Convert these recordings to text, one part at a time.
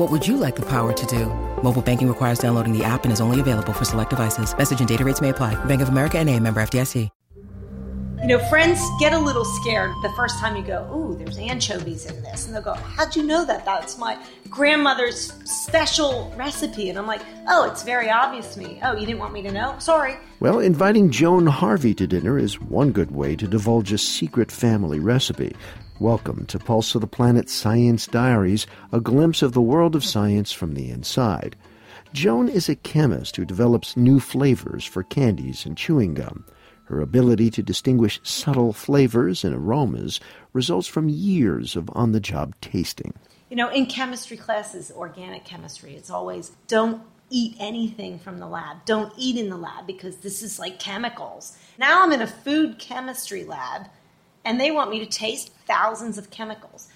What would you like the power to do? Mobile banking requires downloading the app and is only available for select devices. Message and data rates may apply. Bank of America and a member FDIC. You know, friends get a little scared the first time you go, ooh, there's anchovies in this. And they'll go, how'd you know that? That's my grandmother's special recipe. And I'm like, oh, it's very obvious to me. Oh, you didn't want me to know? Sorry. Well, inviting Joan Harvey to dinner is one good way to divulge a secret family recipe. Welcome to Pulse of the Planet Science Diaries, a glimpse of the world of science from the inside. Joan is a chemist who develops new flavors for candies and chewing gum. Her ability to distinguish subtle flavors and aromas results from years of on the job tasting. You know, in chemistry classes, organic chemistry, it's always don't eat anything from the lab. Don't eat in the lab because this is like chemicals. Now I'm in a food chemistry lab and they want me to taste thousands of chemicals.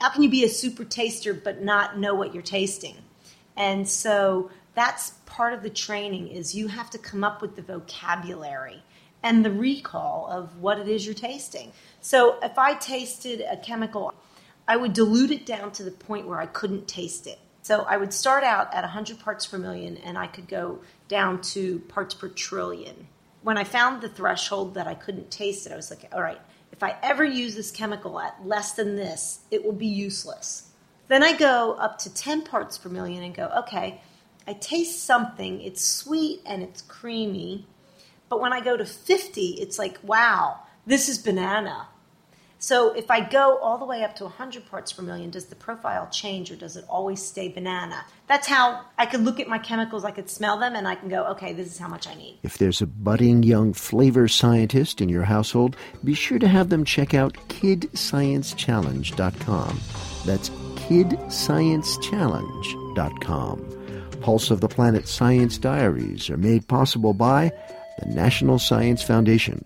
How can you be a super taster but not know what you're tasting? And so that's part of the training is you have to come up with the vocabulary and the recall of what it is you're tasting. So if I tasted a chemical, I would dilute it down to the point where I couldn't taste it. So I would start out at 100 parts per million and I could go down to parts per trillion. When I found the threshold that I couldn't taste it, I was like, all right, if I ever use this chemical at less than this, it will be useless. Then I go up to 10 parts per million and go, okay, I taste something, it's sweet and it's creamy. But when I go to 50, it's like, wow, this is banana. So if I go all the way up to 100 parts per million, does the profile change or does it always stay banana? That's how I could look at my chemicals, I could smell them, and I can go, okay, this is how much I need. If there's a budding young flavor scientist in your household, be sure to have them check out kidsciencechallenge.com. That's kidsciencechallenge.com. Pulse of the Planet Science Diaries are made possible by the National Science Foundation